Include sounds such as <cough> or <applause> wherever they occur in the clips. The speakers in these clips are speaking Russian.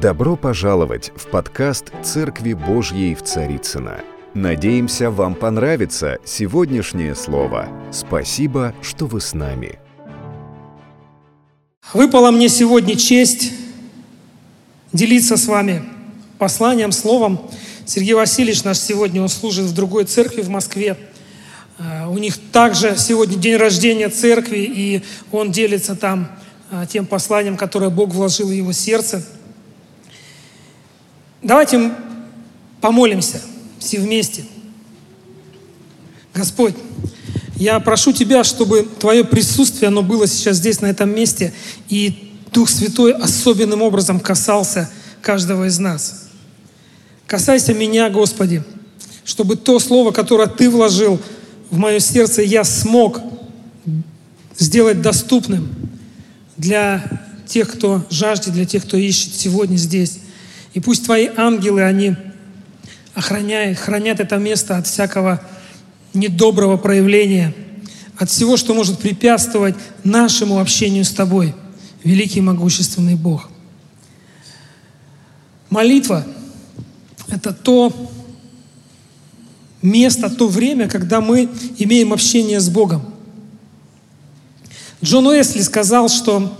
Добро пожаловать в подкаст «Церкви Божьей в Царицыно». Надеемся, вам понравится сегодняшнее слово. Спасибо, что вы с нами. Выпала мне сегодня честь делиться с вами посланием, словом. Сергей Васильевич наш сегодня, он служит в другой церкви в Москве. А, у них также сегодня день рождения церкви, и он делится там а, тем посланием, которое Бог вложил в его сердце. Давайте помолимся все вместе. Господь, я прошу Тебя, чтобы Твое присутствие, оно было сейчас здесь, на этом месте, и Дух Святой особенным образом касался каждого из нас. Касайся меня, Господи, чтобы то слово, которое Ты вложил в мое сердце, я смог сделать доступным для тех, кто жаждет, для тех, кто ищет сегодня здесь. И пусть Твои ангелы, они охраняют, хранят это место от всякого недоброго проявления, от всего, что может препятствовать нашему общению с Тобой, великий могущественный Бог. Молитва – это то место, то время, когда мы имеем общение с Богом. Джон Уэсли сказал, что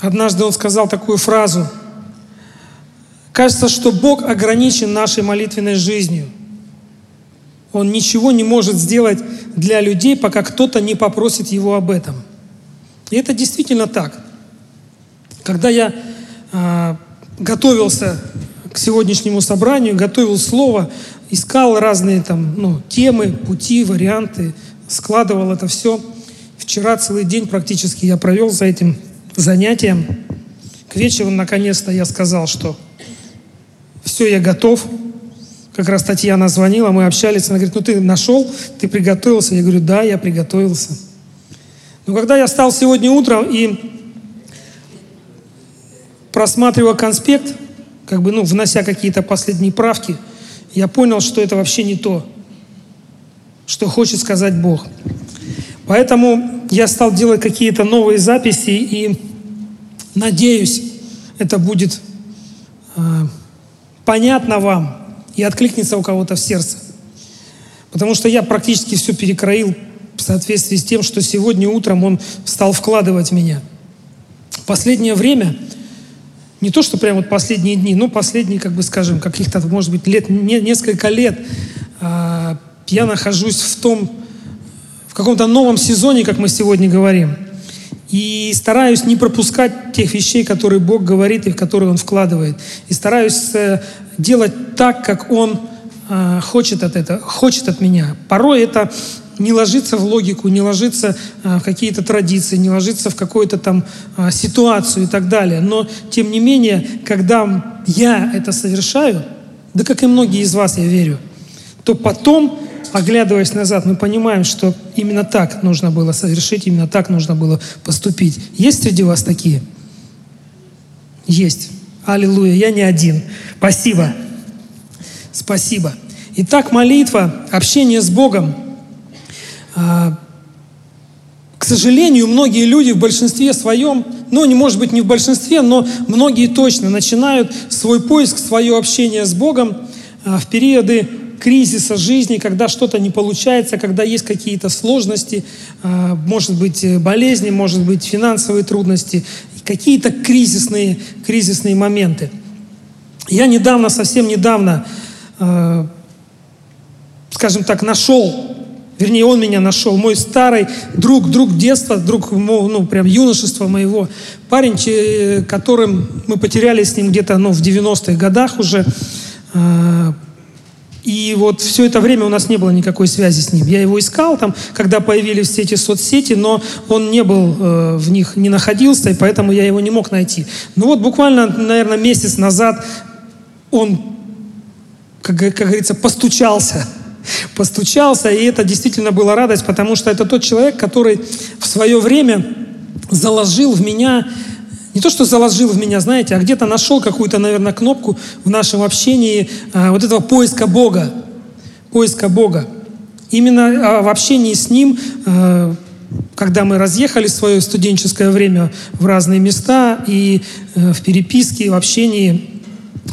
однажды он сказал такую фразу. Кажется, что Бог ограничен нашей молитвенной жизнью. Он ничего не может сделать для людей, пока кто-то не попросит его об этом. И это действительно так. Когда я э, готовился к сегодняшнему собранию, готовил слово, искал разные там, ну, темы, пути, варианты, складывал это все – Вчера целый день практически я провел за этим занятием. К вечеру, наконец-то, я сказал, что все, я готов. Как раз Татьяна звонила, мы общались. Она говорит, ну ты нашел, ты приготовился? Я говорю, да, я приготовился. Но когда я встал сегодня утром и просматривал конспект, как бы, ну, внося какие-то последние правки, я понял, что это вообще не то, что хочет сказать Бог. Поэтому я стал делать какие-то новые записи и надеюсь, это будет э, понятно вам и откликнется у кого-то в сердце. Потому что я практически все перекроил в соответствии с тем, что сегодня утром он стал вкладывать в меня. Последнее время, не то, что прямо вот последние дни, но последние, как бы скажем, каких-то, может быть, лет, не, несколько лет, э, я нахожусь в том каком-то новом сезоне, как мы сегодня говорим. И стараюсь не пропускать тех вещей, которые Бог говорит и в которые Он вкладывает. И стараюсь э, делать так, как Он э, хочет от этого, хочет от меня. Порой это не ложится в логику, не ложится э, в какие-то традиции, не ложится в какую-то там ситуацию и так далее. Но, тем не менее, когда я это совершаю, да как и многие из вас, я верю, то потом оглядываясь назад, мы понимаем, что именно так нужно было совершить, именно так нужно было поступить. Есть среди вас такие? Есть. Аллилуйя, я не один. Спасибо. Спасибо. Итак, молитва, общение с Богом. А, к сожалению, многие люди в большинстве своем, ну, не может быть не в большинстве, но многие точно начинают свой поиск, свое общение с Богом а, в периоды кризиса жизни, когда что-то не получается, когда есть какие-то сложности, а, может быть э, болезни, может быть финансовые трудности, какие-то кризисные, кризисные моменты. Я недавно, совсем недавно, а, скажем так, нашел, вернее, он меня нашел, мой старый друг, друг детства, друг, ну, прям юношества моего, парень, которым мы потеряли с ним где-то, ну, в 90-х годах уже, а, и вот все это время у нас не было никакой связи с ним. Я его искал там, когда появились все эти соцсети, но он не был э, в них, не находился, и поэтому я его не мог найти. Ну вот буквально, наверное, месяц назад он, как, как говорится, постучался. Постучался, и это действительно была радость, потому что это тот человек, который в свое время заложил в меня не то, что заложил в меня, знаете, а где-то нашел какую-то, наверное, кнопку в нашем общении а, вот этого поиска Бога. Поиска Бога. Именно а, в общении с Ним а, когда мы разъехали свое студенческое время в разные места и э, в переписке, в общении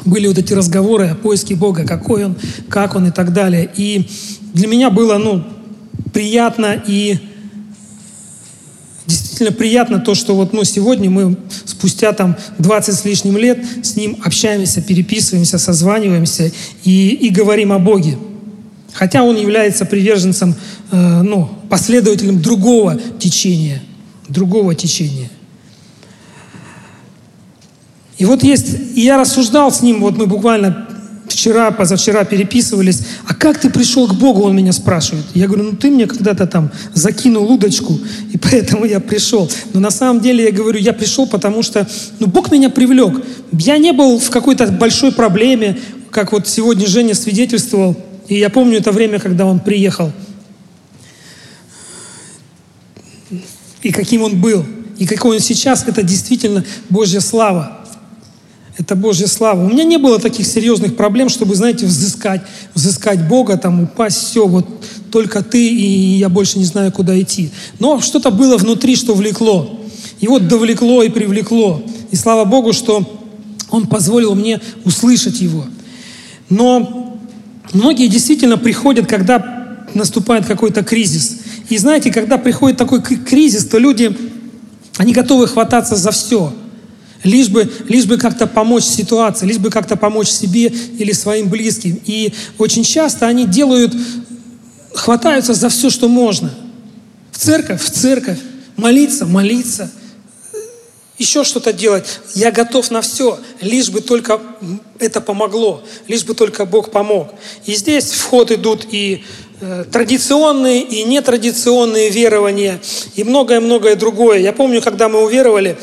были вот эти разговоры о поиске Бога, какой Он, как Он и так далее. И для меня было, ну, приятно и действительно приятно то, что вот ну, сегодня мы спустя там 20 с лишним лет с ним общаемся, переписываемся, созваниваемся и, и говорим о Боге. Хотя он является приверженцем, э, ну, последователем другого течения, другого течения. И вот есть, и я рассуждал с ним, вот мы буквально вчера, позавчера переписывались, а как ты пришел к Богу, он меня спрашивает. Я говорю, ну ты мне когда-то там закинул удочку, и поэтому я пришел. Но на самом деле я говорю, я пришел, потому что ну, Бог меня привлек. Я не был в какой-то большой проблеме, как вот сегодня Женя свидетельствовал. И я помню это время, когда он приехал. И каким он был. И какой он сейчас, это действительно Божья слава. Это Божья слава. У меня не было таких серьезных проблем, чтобы, знаете, взыскать, взыскать Бога, там упасть, все, вот только ты, и я больше не знаю, куда идти. Но что-то было внутри, что влекло. И вот довлекло и привлекло. И слава Богу, что Он позволил мне услышать Его. Но многие действительно приходят, когда наступает какой-то кризис. И знаете, когда приходит такой кризис, то люди, они готовы хвататься за все – лишь бы, лишь бы как-то помочь ситуации, лишь бы как-то помочь себе или своим близким. И очень часто они делают, хватаются за все, что можно. В церковь, в церковь, молиться, молиться, еще что-то делать. Я готов на все, лишь бы только это помогло, лишь бы только Бог помог. И здесь в идут и э, традиционные и нетрадиционные верования, и многое-многое другое. Я помню, когда мы уверовали,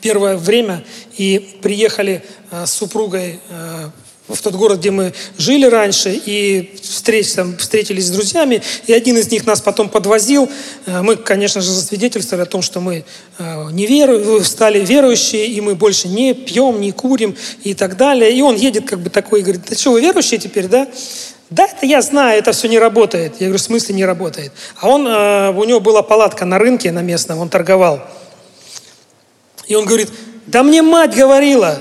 первое время и приехали э, с супругой э, в тот город, где мы жили раньше, и встреч, там, встретились с друзьями, и один из них нас потом подвозил. Э, мы, конечно же, засвидетельствовали о том, что мы не веру, стали верующие, и мы больше не пьем, не курим и так далее. И он едет как бы такой и говорит, да что, вы верующие теперь, да? Да, это я знаю, это все не работает. Я говорю, в смысле не работает? А он, у него была палатка на рынке на местном, он торговал. И он говорит, да мне мать говорила,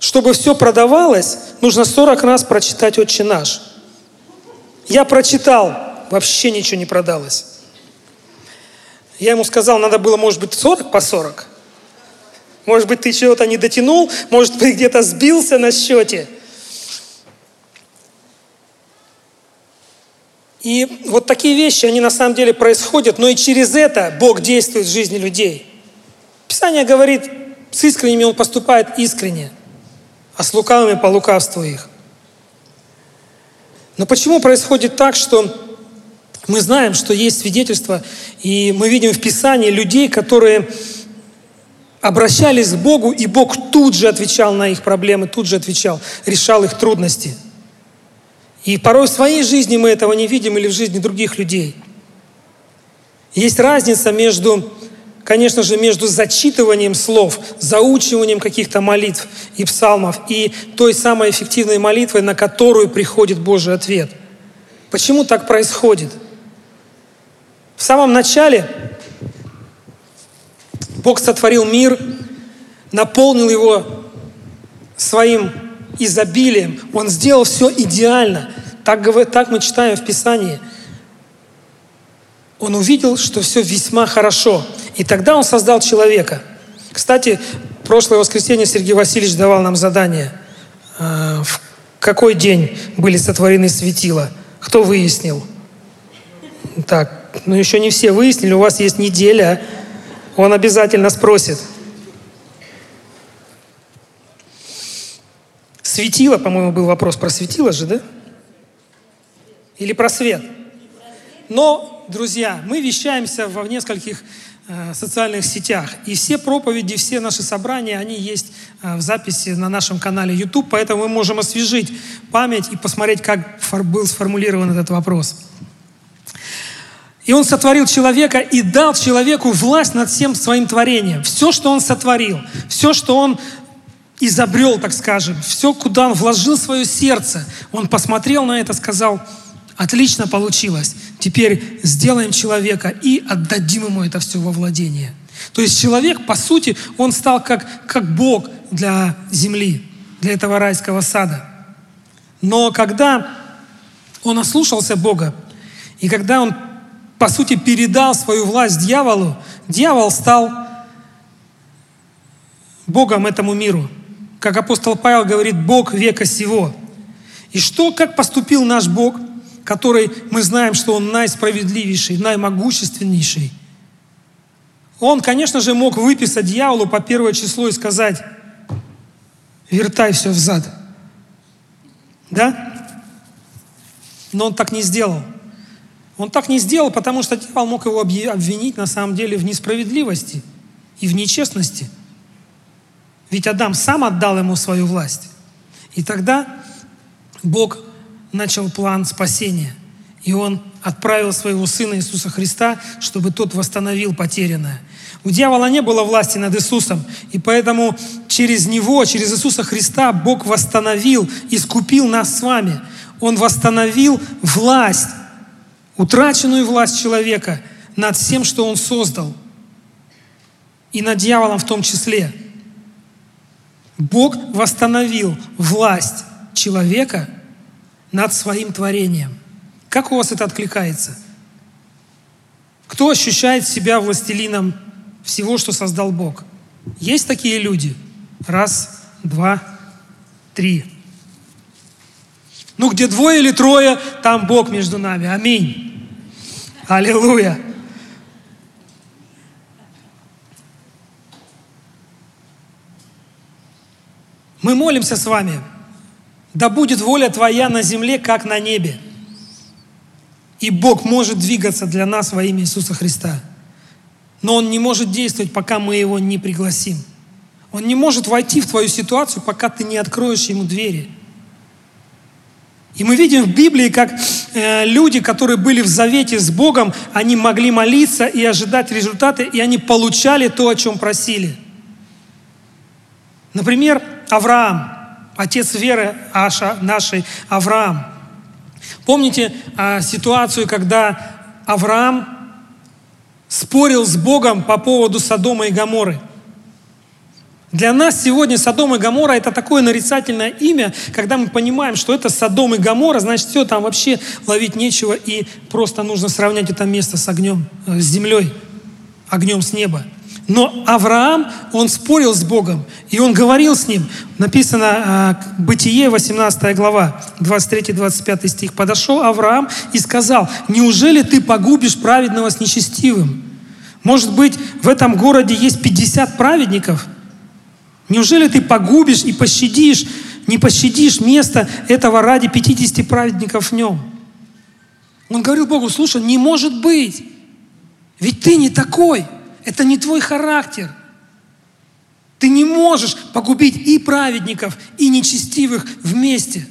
чтобы все продавалось, нужно 40 раз прочитать «Отче наш». Я прочитал, вообще ничего не продалось. Я ему сказал, надо было, может быть, 40 по 40. Может быть, ты чего-то не дотянул, может быть, где-то сбился на счете. И вот такие вещи, они на самом деле происходят, но и через это Бог действует в жизни людей. Писание говорит, с искренними он поступает искренне, а с лукавыми по лукавству их. Но почему происходит так, что мы знаем, что есть свидетельства, и мы видим в Писании людей, которые обращались к Богу, и Бог тут же отвечал на их проблемы, тут же отвечал, решал их трудности. И порой в своей жизни мы этого не видим или в жизни других людей. Есть разница между конечно же, между зачитыванием слов, заучиванием каких-то молитв и псалмов и той самой эффективной молитвой, на которую приходит Божий ответ. Почему так происходит? В самом начале Бог сотворил мир, наполнил его своим изобилием. Он сделал все идеально. Так, так мы читаем в Писании. Он увидел, что все весьма хорошо. И тогда он создал человека. Кстати, прошлое воскресенье Сергей Васильевич давал нам задание. А, в какой день были сотворены светила? Кто выяснил? Так, ну еще не все выяснили, у вас есть неделя. Он обязательно спросит. Светило, по-моему, был вопрос про светило же, да? Или про свет? Но, друзья, мы вещаемся в нескольких Э, социальных сетях. И все проповеди, все наши собрания, они есть э, в записи на нашем канале YouTube, поэтому мы можем освежить память и посмотреть, как был сформулирован этот вопрос. И он сотворил человека и дал человеку власть над всем своим творением. Все, что он сотворил, все, что он изобрел, так скажем, все, куда он вложил свое сердце, он посмотрел на это, сказал, отлично получилось. Теперь сделаем человека и отдадим ему это все во владение. То есть человек, по сути, он стал как, как Бог для земли, для этого райского сада. Но когда он ослушался Бога, и когда он, по сути, передал свою власть дьяволу, дьявол стал Богом этому миру. Как апостол Павел говорит, Бог века сего. И что, как поступил наш Бог, который мы знаем, что Он наисправедливейший, наимогущественнейший. Он, конечно же, мог выписать дьяволу по первое число и сказать, вертай все взад. Да? Но он так не сделал. Он так не сделал, потому что дьявол мог его обвинить на самом деле в несправедливости и в нечестности. Ведь Адам сам отдал ему свою власть. И тогда Бог начал план спасения. И Он отправил своего Сына Иисуса Христа, чтобы тот восстановил потерянное. У дьявола не было власти над Иисусом, и поэтому через Него, через Иисуса Христа Бог восстановил, искупил нас с вами. Он восстановил власть, утраченную власть человека над всем, что Он создал. И над дьяволом в том числе. Бог восстановил власть человека над своим творением. Как у вас это откликается? Кто ощущает себя властелином всего, что создал Бог? Есть такие люди? Раз, два, три. Ну, где двое или трое, там Бог между нами. Аминь. Аллилуйя. Мы молимся с вами. Да будет воля Твоя на земле, как на небе. И Бог может двигаться для нас во имя Иисуса Христа. Но Он не может действовать, пока мы Его не пригласим. Он не может войти в твою ситуацию, пока ты не откроешь Ему двери. И мы видим в Библии, как э, люди, которые были в завете с Богом, они могли молиться и ожидать результаты, и они получали то, о чем просили. Например, Авраам, отец веры Аша, нашей Авраам. Помните а, ситуацию, когда Авраам спорил с Богом по поводу Содома и Гаморы? Для нас сегодня Содом и Гамора это такое нарицательное имя, когда мы понимаем, что это Содом и Гамора, значит, все, там вообще ловить нечего, и просто нужно сравнять это место с огнем, э, с землей, огнем с неба. Но Авраам, он спорил с Богом, и он говорил с ним. Написано э, Бытие, 18 глава, 23-25 стих. «Подошел Авраам и сказал, неужели ты погубишь праведного с нечестивым? Может быть, в этом городе есть 50 праведников? Неужели ты погубишь и пощадишь, не пощадишь место этого ради 50 праведников в нем?» Он говорил Богу, слушай, не может быть, ведь ты не такой – это не твой характер. Ты не можешь погубить и праведников, и нечестивых вместе.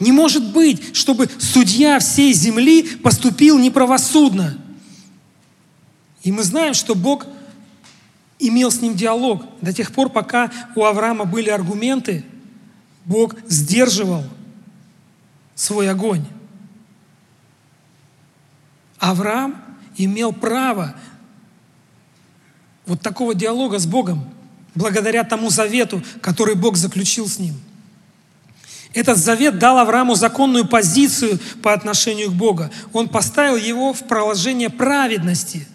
Не может быть, чтобы судья всей земли поступил неправосудно. И мы знаем, что Бог имел с ним диалог. До тех пор, пока у Авраама были аргументы, Бог сдерживал свой огонь. Авраам имел право вот такого диалога с Богом, благодаря тому завету, который Бог заключил с ним. Этот завет дал Аврааму законную позицию по отношению к Богу. Он поставил его в положение праведности.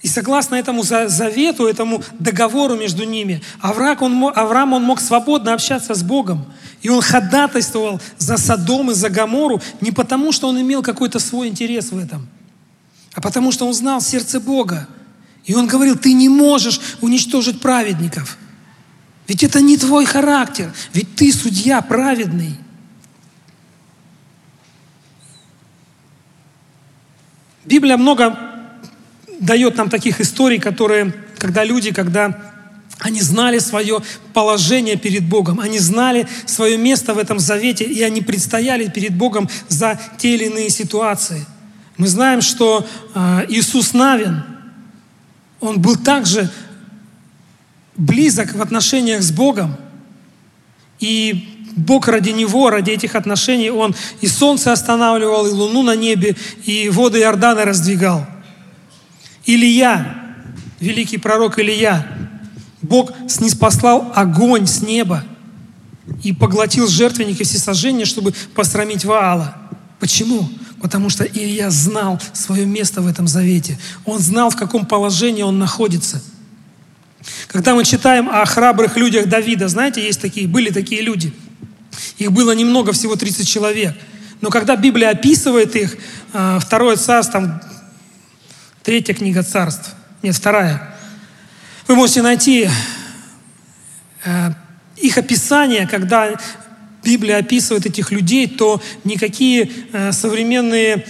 И согласно этому завету, этому договору между ними, Авраам он, Авраам, он мог свободно общаться с Богом. И он ходатайствовал за Содом и за Гамору не потому, что он имел какой-то свой интерес в этом, а потому что он знал сердце Бога. И он говорил, ты не можешь уничтожить праведников. Ведь это не твой характер, ведь ты судья праведный. Библия много дает нам таких историй, которые, когда люди, когда они знали свое положение перед Богом, они знали свое место в этом завете, и они предстояли перед Богом за те или иные ситуации. Мы знаем, что э, Иисус Навин, он был также близок в отношениях с Богом. И Бог ради него, ради этих отношений, он и солнце останавливал, и луну на небе, и воды Иордана раздвигал. Илья, великий пророк Илья, Бог снеспослал огонь с неба и поглотил жертвенники всесожжения, чтобы посрамить Ваала. Почему? Потому что Илья знал свое место в этом завете. Он знал, в каком положении он находится. Когда мы читаем о храбрых людях Давида, знаете, есть такие, были такие люди. Их было немного, всего 30 человек. Но когда Библия описывает их, а, второе царство, там, третья книга царств, нет, вторая, вы можете найти э, их описание, когда Библия описывает этих людей, то никакие э, современные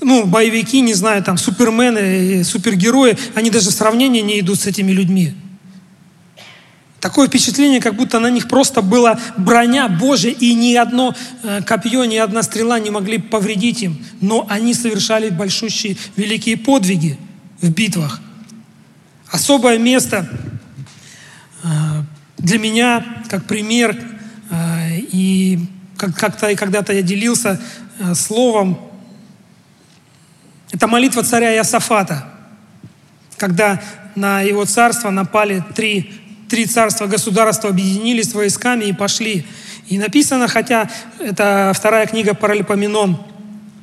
ну, боевики, не знаю, там, супермены, супергерои, они даже в сравнении не идут с этими людьми. Такое впечатление, как будто на них просто была броня Божья, и ни одно э, копье, ни одна стрела не могли повредить им. Но они совершали большущие, великие подвиги в битвах. Особое место э, для меня, как пример, э, и как-то и когда-то я делился словом это молитва царя Иосафата, когда на его царство напали три, три царства государства, объединились войсками и пошли. И написано, хотя это вторая книга Паралипоменон,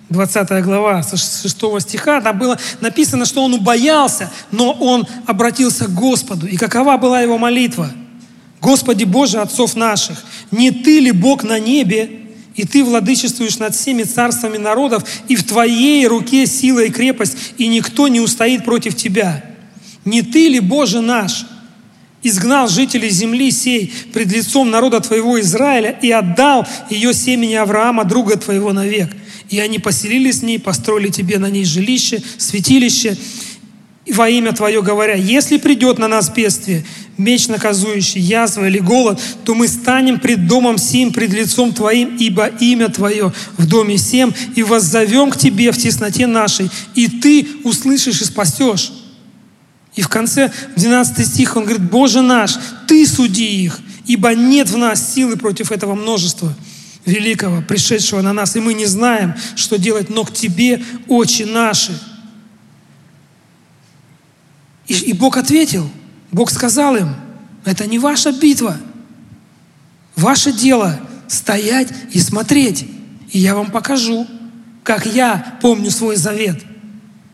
20 глава, с 6 стиха, там было написано, что он убоялся, но он обратился к Господу. И какова была его молитва? «Господи Боже отцов наших, не Ты ли Бог на небе, и ты владычествуешь над всеми царствами народов, и в твоей руке сила и крепость, и никто не устоит против тебя. Не ты ли, Боже наш, изгнал жителей земли сей пред лицом народа твоего Израиля и отдал ее семени Авраама, друга твоего, навек? И они поселились в ней, построили тебе на ней жилище, святилище, во имя Твое говоря, если придет на нас бедствие, меч наказующий, язва или голод, то мы станем пред домом сим, пред лицом Твоим, ибо имя Твое в доме сем, и воззовем к Тебе в тесноте нашей, и Ты услышишь и спасешь. И в конце, 12 стих, он говорит, Боже наш, Ты суди их, ибо нет в нас силы против этого множества великого, пришедшего на нас, и мы не знаем, что делать, но к Тебе, очи наши – и, и Бог ответил, Бог сказал им, это не ваша битва. Ваше дело стоять и смотреть. И я вам покажу, как я помню свой завет,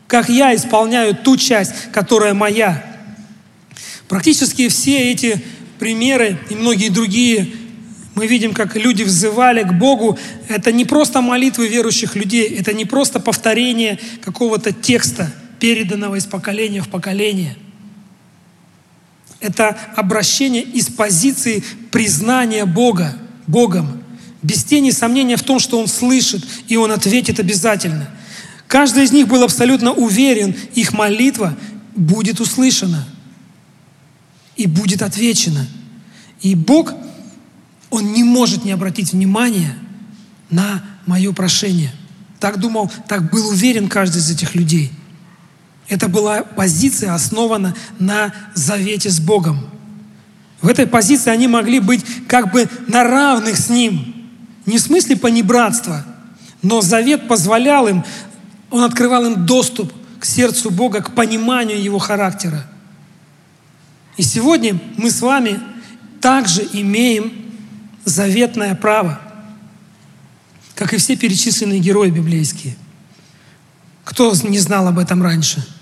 как я исполняю ту часть, которая моя. Практически все эти примеры и многие другие мы видим, как люди взывали к Богу. Это не просто молитвы верующих людей, это не просто повторение какого-то текста – переданного из поколения в поколение. Это обращение из позиции признания Бога, Богом, без тени сомнения в том, что Он слышит, и Он ответит обязательно. Каждый из них был абсолютно уверен, их молитва будет услышана и будет отвечена. И Бог, Он не может не обратить внимания на мое прошение. Так думал, так был уверен каждый из этих людей – это была позиция, основана на завете с Богом. В этой позиции они могли быть как бы на равных с Ним. Не в смысле понебратства, но завет позволял им, он открывал им доступ к сердцу Бога, к пониманию Его характера. И сегодня мы с вами также имеем заветное право, как и все перечисленные герои библейские. Кто не знал об этом раньше –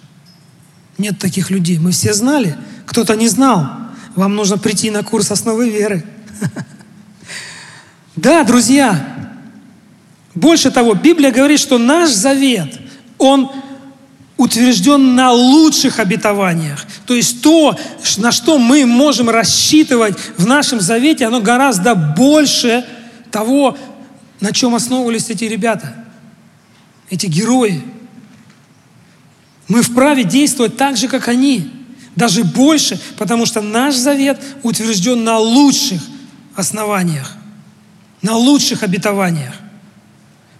нет таких людей. Мы все знали. Кто-то не знал. Вам нужно прийти на курс основы веры. <laughs> Да, друзья. Больше того, Библия говорит, что наш завет, он утвержден на лучших обетованиях. То есть то, на что мы можем рассчитывать в нашем завете, оно гораздо больше того, на чем основывались эти ребята, эти герои. Мы вправе действовать так же, как они, даже больше, потому что наш завет утвержден на лучших основаниях, на лучших обетованиях.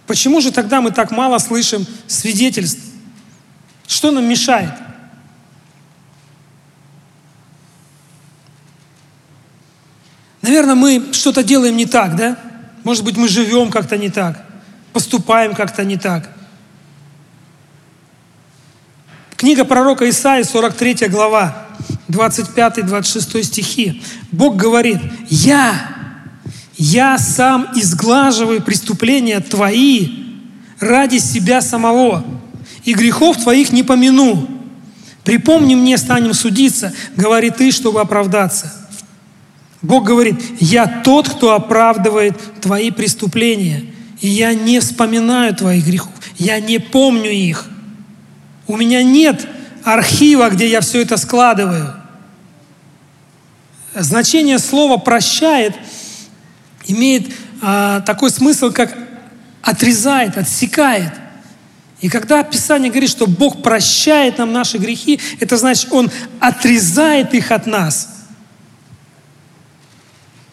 Почему же тогда мы так мало слышим свидетельств? Что нам мешает? Наверное, мы что-то делаем не так, да? Может быть, мы живем как-то не так, поступаем как-то не так. Книга пророка Исаии, 43 глава, 25-26 стихи. Бог говорит, «Я, я сам изглаживаю преступления твои ради себя самого, и грехов твоих не помяну. Припомни мне, станем судиться, говори ты, чтобы оправдаться». Бог говорит, «Я тот, кто оправдывает твои преступления, и я не вспоминаю твоих грехов, я не помню их». У меня нет архива, где я все это складываю. Значение слова «прощает» имеет а, такой смысл, как отрезает, отсекает. И когда Писание говорит, что Бог прощает нам наши грехи, это значит, Он отрезает их от нас.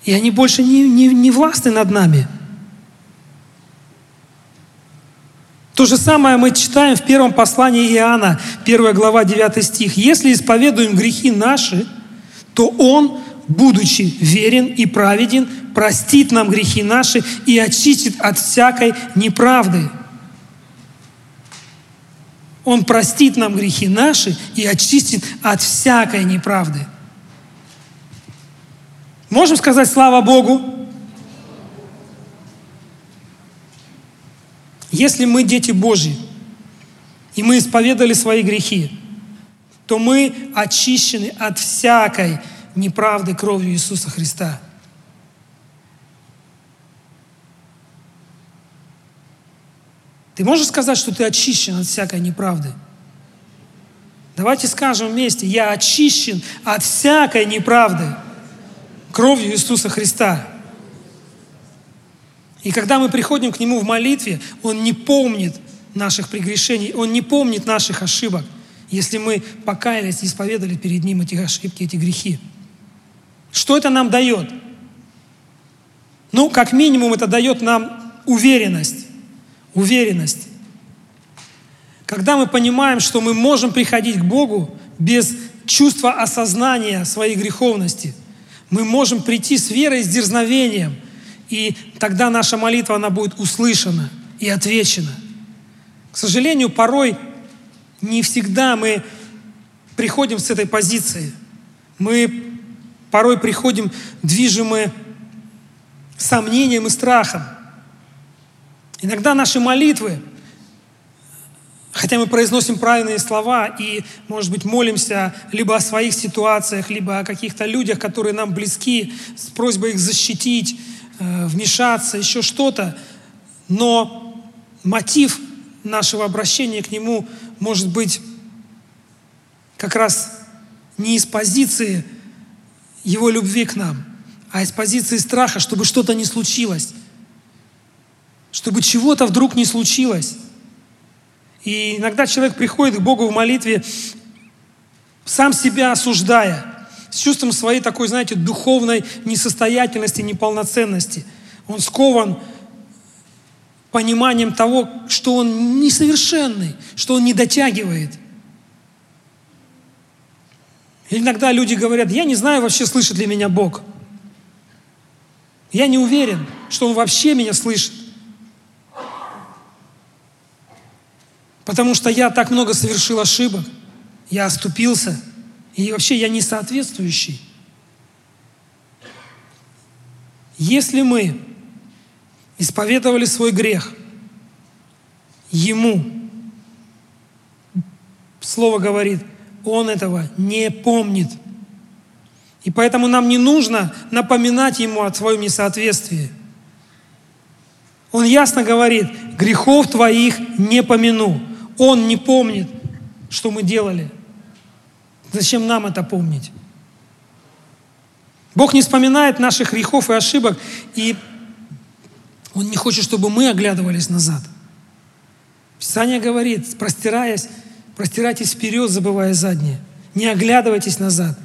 И они больше не, не, не властны над нами. То же самое мы читаем в первом послании Иоанна, 1 глава, 9 стих. «Если исповедуем грехи наши, то Он, будучи верен и праведен, простит нам грехи наши и очистит от всякой неправды». Он простит нам грехи наши и очистит от всякой неправды. Можем сказать слава Богу? Если мы дети Божьи, и мы исповедали свои грехи, то мы очищены от всякой неправды кровью Иисуса Христа. Ты можешь сказать, что ты очищен от всякой неправды? Давайте скажем вместе, я очищен от всякой неправды кровью Иисуса Христа. И когда мы приходим к Нему в молитве, Он не помнит наших прегрешений, Он не помнит наших ошибок, если мы покаялись и исповедали перед Ним эти ошибки, эти грехи. Что это нам дает? Ну, как минимум, это дает нам уверенность. Уверенность. Когда мы понимаем, что мы можем приходить к Богу без чувства осознания своей греховности, мы можем прийти с верой с дерзновением – и тогда наша молитва, она будет услышана и отвечена. К сожалению, порой не всегда мы приходим с этой позиции. Мы порой приходим движимы сомнением и страхом. Иногда наши молитвы, хотя мы произносим правильные слова и, может быть, молимся либо о своих ситуациях, либо о каких-то людях, которые нам близки, с просьбой их защитить, Э, вмешаться, еще что-то, но мотив нашего обращения к Нему может быть как раз не из позиции Его любви к нам, а из позиции страха, чтобы что-то не случилось, чтобы чего-то вдруг не случилось. И иногда человек приходит к Богу в молитве, сам себя осуждая – с чувством своей такой, знаете, духовной несостоятельности, неполноценности. Он скован пониманием того, что он несовершенный, что он не дотягивает. Иногда люди говорят, я не знаю вообще, слышит ли меня Бог. Я не уверен, что Он вообще меня слышит. Потому что я так много совершил ошибок, я оступился – и вообще я не соответствующий. Если мы исповедовали свой грех Ему, Слово говорит, Он этого не помнит. И поэтому нам не нужно напоминать Ему о своем несоответствии. Он ясно говорит, грехов твоих не помяну. Он не помнит, что мы делали – Зачем нам это помнить? Бог не вспоминает наших грехов и ошибок, и Он не хочет, чтобы мы оглядывались назад. Писание говорит, простираясь, простирайтесь вперед, забывая заднее. Не оглядывайтесь назад.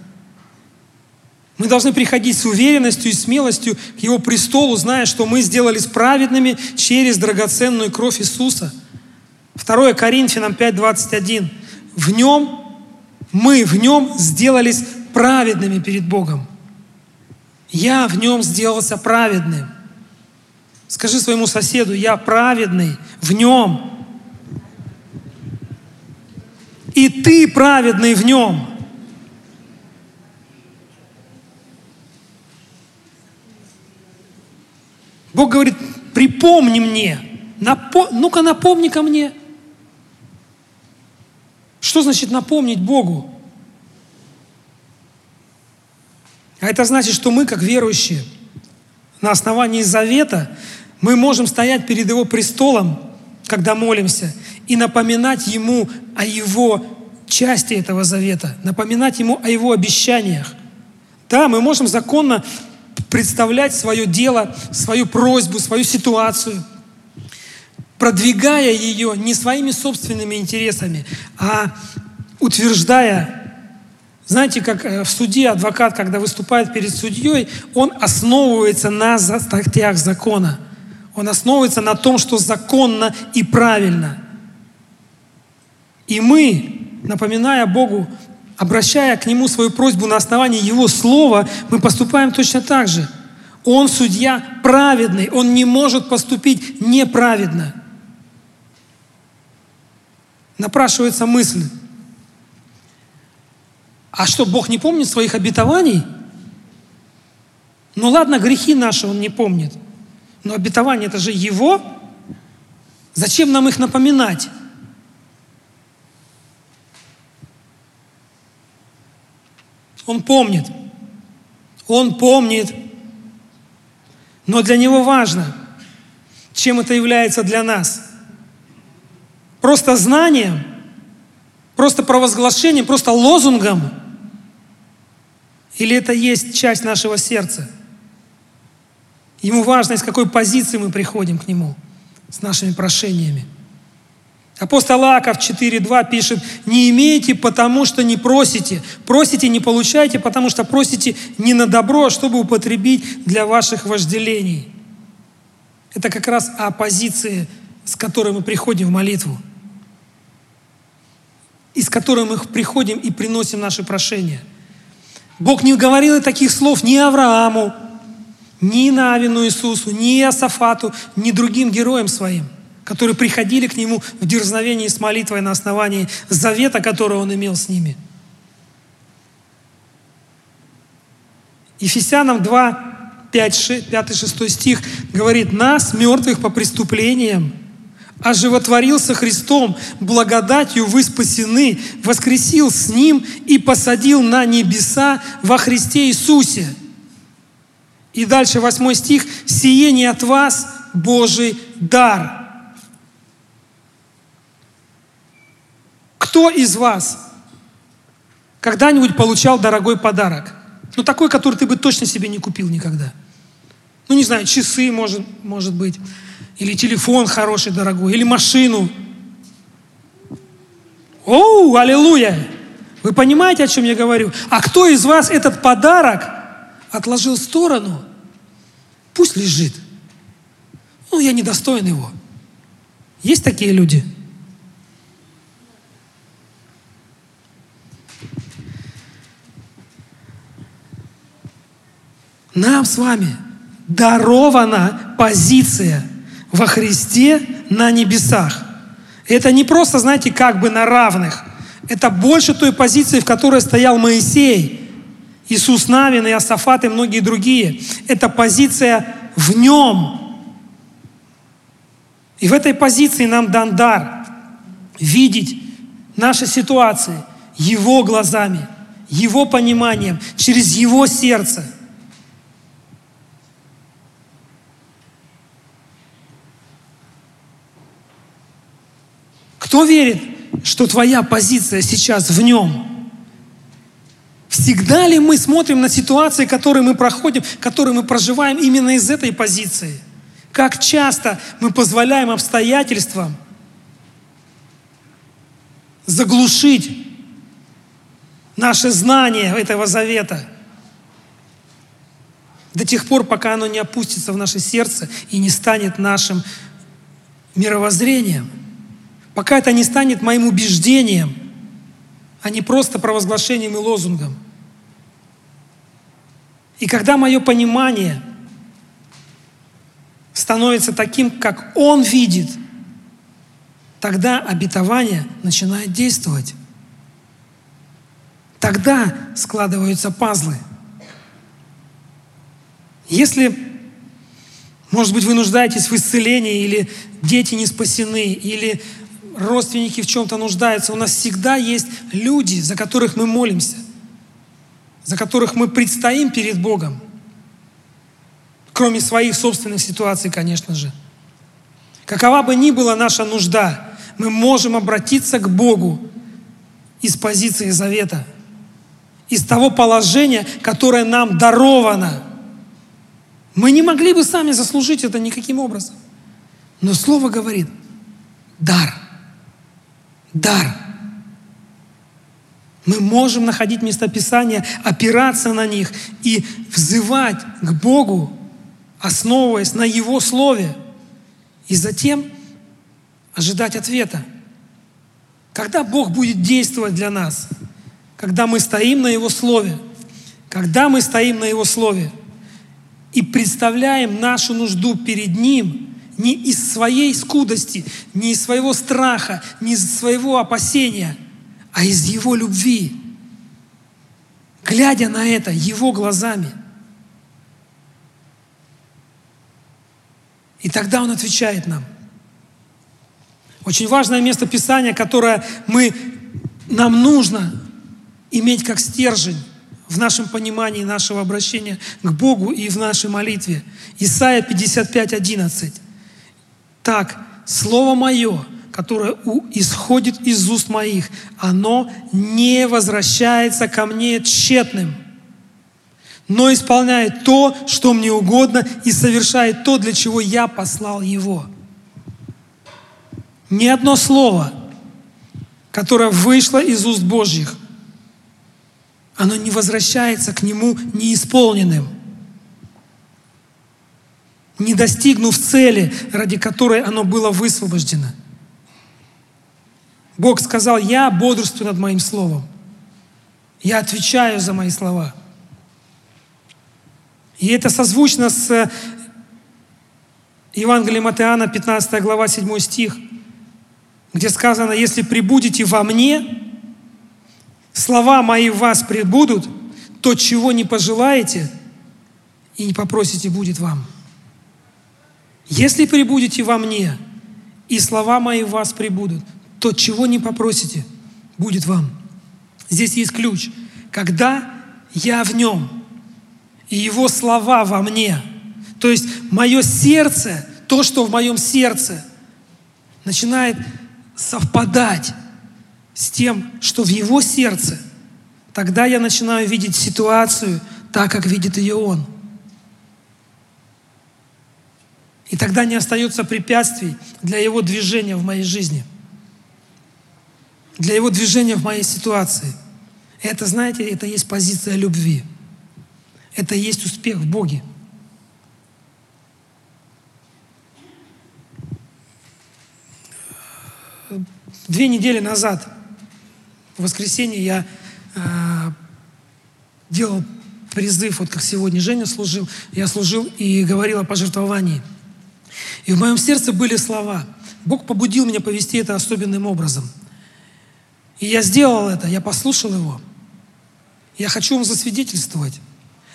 Мы должны приходить с уверенностью и смелостью к Его престолу, зная, что мы сделались праведными через драгоценную кровь Иисуса. 2 Коринфянам 5:21. В Нем мы в нем сделались праведными перед Богом. Я в нем сделался праведным. Скажи своему соседу, я праведный в нем. И ты праведный в нем. Бог говорит, припомни мне, напо... ну-ка напомни ко мне. Что значит напомнить Богу? А это значит, что мы, как верующие, на основании завета, мы можем стоять перед Его престолом, когда молимся, и напоминать Ему о Его части этого завета, напоминать Ему о Его обещаниях. Да, мы можем законно представлять свое дело, свою просьбу, свою ситуацию, продвигая ее не своими собственными интересами, а утверждая знаете, как э, в суде адвокат, когда выступает перед судьей, он основывается на статьях закона. Он основывается на том, что законно и правильно. И мы, напоминая Богу, обращая к Нему свою просьбу на основании Его Слова, мы поступаем точно так же. Он судья праведный, он не может поступить неправедно. Напрашивается мысль, а что, Бог не помнит своих обетований? Ну ладно, грехи наши Он не помнит. Но обетование это же Его. Зачем нам их напоминать? Он помнит. Он помнит. Но для Него важно, чем это является для нас. Просто знанием, просто провозглашением, просто лозунгом – или это есть часть нашего сердца? Ему важно, из какой позиции мы приходим к Нему с нашими прошениями. Апостол Аков 4.2 пишет, «Не имеете, потому что не просите. Просите, не получаете, потому что просите не на добро, а чтобы употребить для ваших вожделений». Это как раз о позиции, с которой мы приходим в молитву. И с которой мы приходим и приносим наши прошения – Бог не говорил таких слов ни Аврааму, ни Навину Иисусу, ни Иосафату, ни другим героям своим, которые приходили к Нему в дерзновении с молитвой на основании завета, который Он имел с ними. Ефесянам 2, 5-6 стих говорит, «Нас, мертвых по преступлениям, оживотворился Христом, благодатью вы спасены, воскресил с Ним и посадил на небеса во Христе Иисусе. И дальше восьмой стих. «Сие не от вас Божий дар». Кто из вас когда-нибудь получал дорогой подарок? Ну, такой, который ты бы точно себе не купил никогда. Ну, не знаю, часы, может, может быть или телефон хороший, дорогой, или машину. Оу, аллилуйя! Вы понимаете, о чем я говорю? А кто из вас этот подарок отложил в сторону? Пусть лежит. Ну, я недостоин его. Есть такие люди? Нам с вами дарована позиция – во Христе на небесах. Это не просто, знаете, как бы на равных. Это больше той позиции, в которой стоял Моисей, Иисус Навин, и Асафат и многие другие. Это позиция в нем. И в этой позиции нам дан дар видеть наши ситуации Его глазами, Его пониманием, через Его сердце – Кто верит, что твоя позиция сейчас в нем? Всегда ли мы смотрим на ситуации, которые мы проходим, которые мы проживаем именно из этой позиции? Как часто мы позволяем обстоятельствам заглушить наше знание этого завета до тех пор, пока оно не опустится в наше сердце и не станет нашим мировоззрением – пока это не станет моим убеждением, а не просто провозглашением и лозунгом. И когда мое понимание становится таким, как Он видит, тогда обетование начинает действовать. Тогда складываются пазлы. Если, может быть, вы нуждаетесь в исцелении, или дети не спасены, или родственники в чем-то нуждаются, у нас всегда есть люди, за которых мы молимся, за которых мы предстоим перед Богом. Кроме своих собственных ситуаций, конечно же. Какова бы ни была наша нужда, мы можем обратиться к Богу из позиции завета – из того положения, которое нам даровано. Мы не могли бы сами заслужить это никаким образом. Но Слово говорит, дар, дар. Мы можем находить местописания, опираться на них и взывать к Богу, основываясь на Его Слове, и затем ожидать ответа. Когда Бог будет действовать для нас – когда мы стоим на Его Слове, когда мы стоим на Его Слове и представляем нашу нужду перед Ним не из своей скудости, не из своего страха, не из своего опасения, а из Его любви, глядя на это Его глазами. И тогда Он отвечает нам. Очень важное место Писания, которое мы, нам нужно иметь как стержень в нашем понимании нашего обращения к Богу и в нашей молитве. Исайя 55, 11. Так, Слово Мое, которое исходит из уст моих, оно не возвращается ко мне тщетным, но исполняет то, что мне угодно, и совершает то, для чего я послал его. Ни одно слово, которое вышло из уст Божьих – оно не возвращается к Нему неисполненным, не достигнув цели, ради которой оно было высвобождено. Бог сказал, я бодрствую над моим словом. Я отвечаю за мои слова. И это созвучно с Евангелием от Иоанна, 15 глава, 7 стих, где сказано, если прибудете во мне, слова мои в вас прибудут, то, чего не пожелаете и не попросите, будет вам. Если прибудете во мне, и слова мои в вас прибудут, то, чего не попросите, будет вам. Здесь есть ключ. Когда я в нем, и его слова во мне, то есть мое сердце, то, что в моем сердце, начинает совпадать с тем, что в его сердце, тогда я начинаю видеть ситуацию так, как видит ее он. И тогда не остается препятствий для его движения в моей жизни, для его движения в моей ситуации. Это, знаете, это есть позиция любви. Это есть успех в Боге. Две недели назад в воскресенье я э, делал призыв, вот как сегодня Женя служил, я служил и говорил о пожертвовании. И в моем сердце были слова. Бог побудил меня повести это особенным образом. И я сделал это, я послушал его. Я хочу вам засвидетельствовать.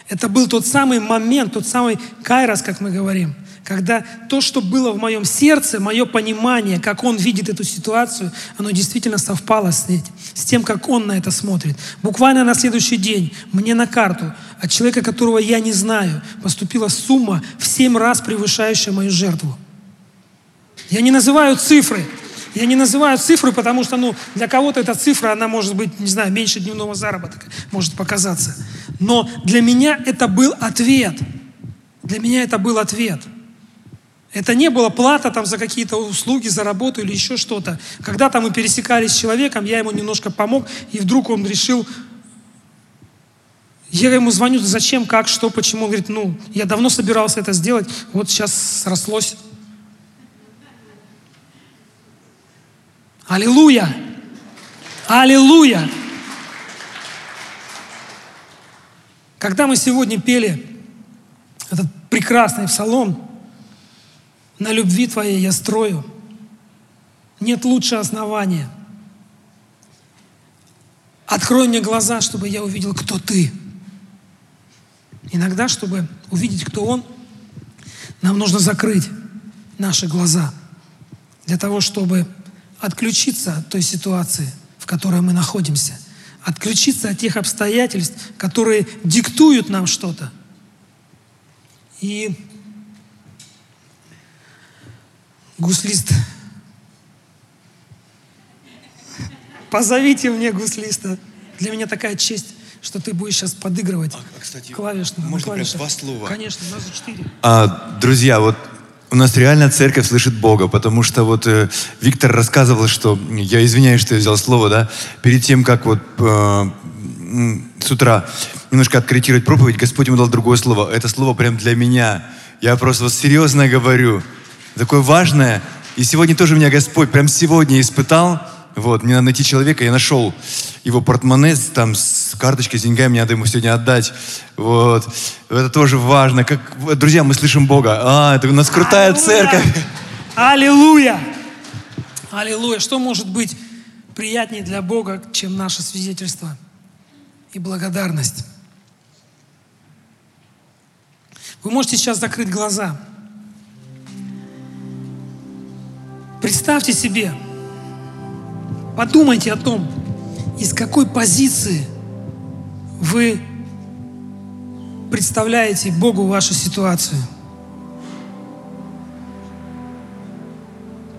Это был тот самый момент, тот самый кайрос, как мы говорим, когда то, что было в моем сердце, мое понимание, как он видит эту ситуацию, оно действительно совпало с, этим, с тем, как он на это смотрит. Буквально на следующий день мне на карту от человека, которого я не знаю, поступила сумма в семь раз превышающая мою жертву. Я не называю цифры, я не называю цифры, потому что ну, для кого-то эта цифра, она может быть, не знаю, меньше дневного заработка, может показаться. Но для меня это был ответ. Для меня это был ответ – это не была плата там за какие-то услуги, за работу или еще что-то. Когда-то мы пересекались с человеком, я ему немножко помог, и вдруг он решил, я ему звоню, зачем, как, что, почему. Он говорит, ну, я давно собирался это сделать, вот сейчас срослось. Аллилуйя! Аллилуйя! Когда мы сегодня пели этот прекрасный псалом «На любви Твоей я строю», нет лучше основания. Открой мне глаза, чтобы я увидел, кто Ты. Иногда, чтобы увидеть, кто Он, нам нужно закрыть наши глаза для того, чтобы отключиться от той ситуации, в которой мы находимся, отключиться от тех обстоятельств, которые диктуют нам что-то. И гуслист, позовите мне гуслиста. Для меня такая честь что ты будешь сейчас подыгрывать а, кстати, клавиш, можно прям два слова? Конечно, у нас четыре. А, друзья, вот у нас реально церковь слышит Бога, потому что вот э, Виктор рассказывал, что, я извиняюсь, что я взял слово, да, перед тем, как вот э, с утра немножко откорректировать проповедь, Господь ему дал другое слово. Это слово прям для меня. Я просто вот серьезно говорю. Такое важное. И сегодня тоже меня Господь прям сегодня испытал. Вот, мне надо найти человека, я нашел его портмоне там с карточкой, с деньгами, мне надо ему сегодня отдать. Вот. Это тоже важно. Как, друзья, мы слышим Бога. А, это у нас крутая Аллилуйя! церковь. Аллилуйя! Аллилуйя! Что может быть приятнее для Бога, чем наше свидетельство и благодарность? Вы можете сейчас закрыть глаза. Представьте себе, Подумайте о том, из какой позиции вы представляете Богу вашу ситуацию.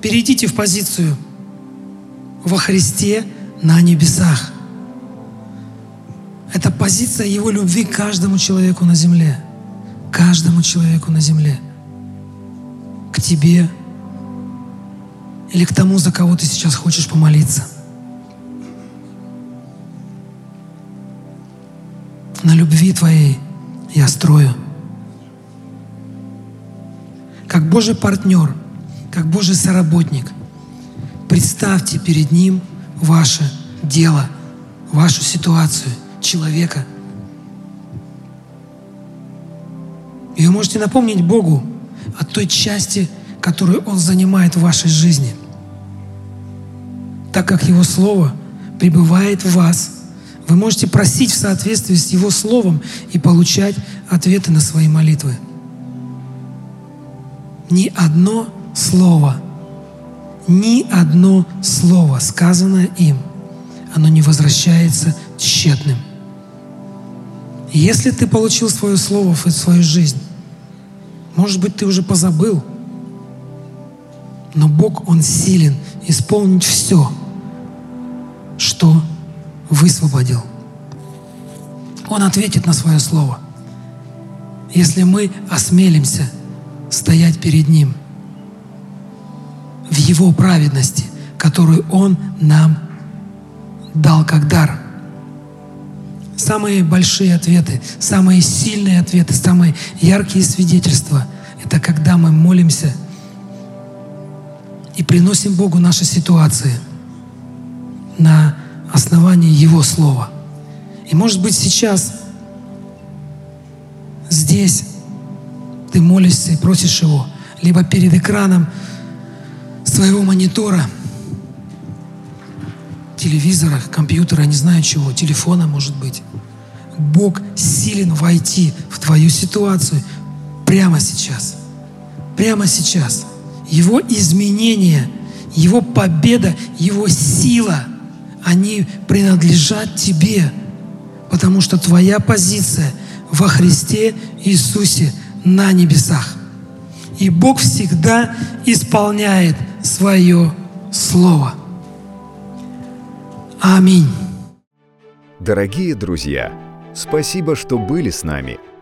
Перейдите в позицию во Христе на небесах. Это позиция Его любви к каждому человеку на земле. Каждому человеку на земле. К тебе, или к тому, за кого ты сейчас хочешь помолиться. На любви Твоей я строю. Как Божий партнер, как Божий соработник, представьте перед Ним ваше дело, вашу ситуацию, человека. И вы можете напомнить Богу о той части, которую Он занимает в вашей жизни – так как Его Слово пребывает в вас. Вы можете просить в соответствии с Его Словом и получать ответы на свои молитвы. Ни одно слово, ни одно слово, сказанное им, оно не возвращается тщетным. Если ты получил свое слово в свою жизнь, может быть, ты уже позабыл, но Бог, Он силен исполнить все – что высвободил. Он ответит на свое слово, если мы осмелимся стоять перед Ним в Его праведности, которую Он нам дал как дар. Самые большие ответы, самые сильные ответы, самые яркие свидетельства – это когда мы молимся и приносим Богу наши ситуации – на основании Его Слова. И может быть сейчас здесь ты молишься и просишь Его, либо перед экраном своего монитора, телевизора, компьютера, не знаю чего, телефона, может быть. Бог силен войти в твою ситуацию прямо сейчас. Прямо сейчас. Его изменение, Его победа, Его сила – они принадлежат тебе, потому что твоя позиция во Христе Иисусе на небесах. И Бог всегда исполняет свое Слово. Аминь. Дорогие друзья, спасибо, что были с нами.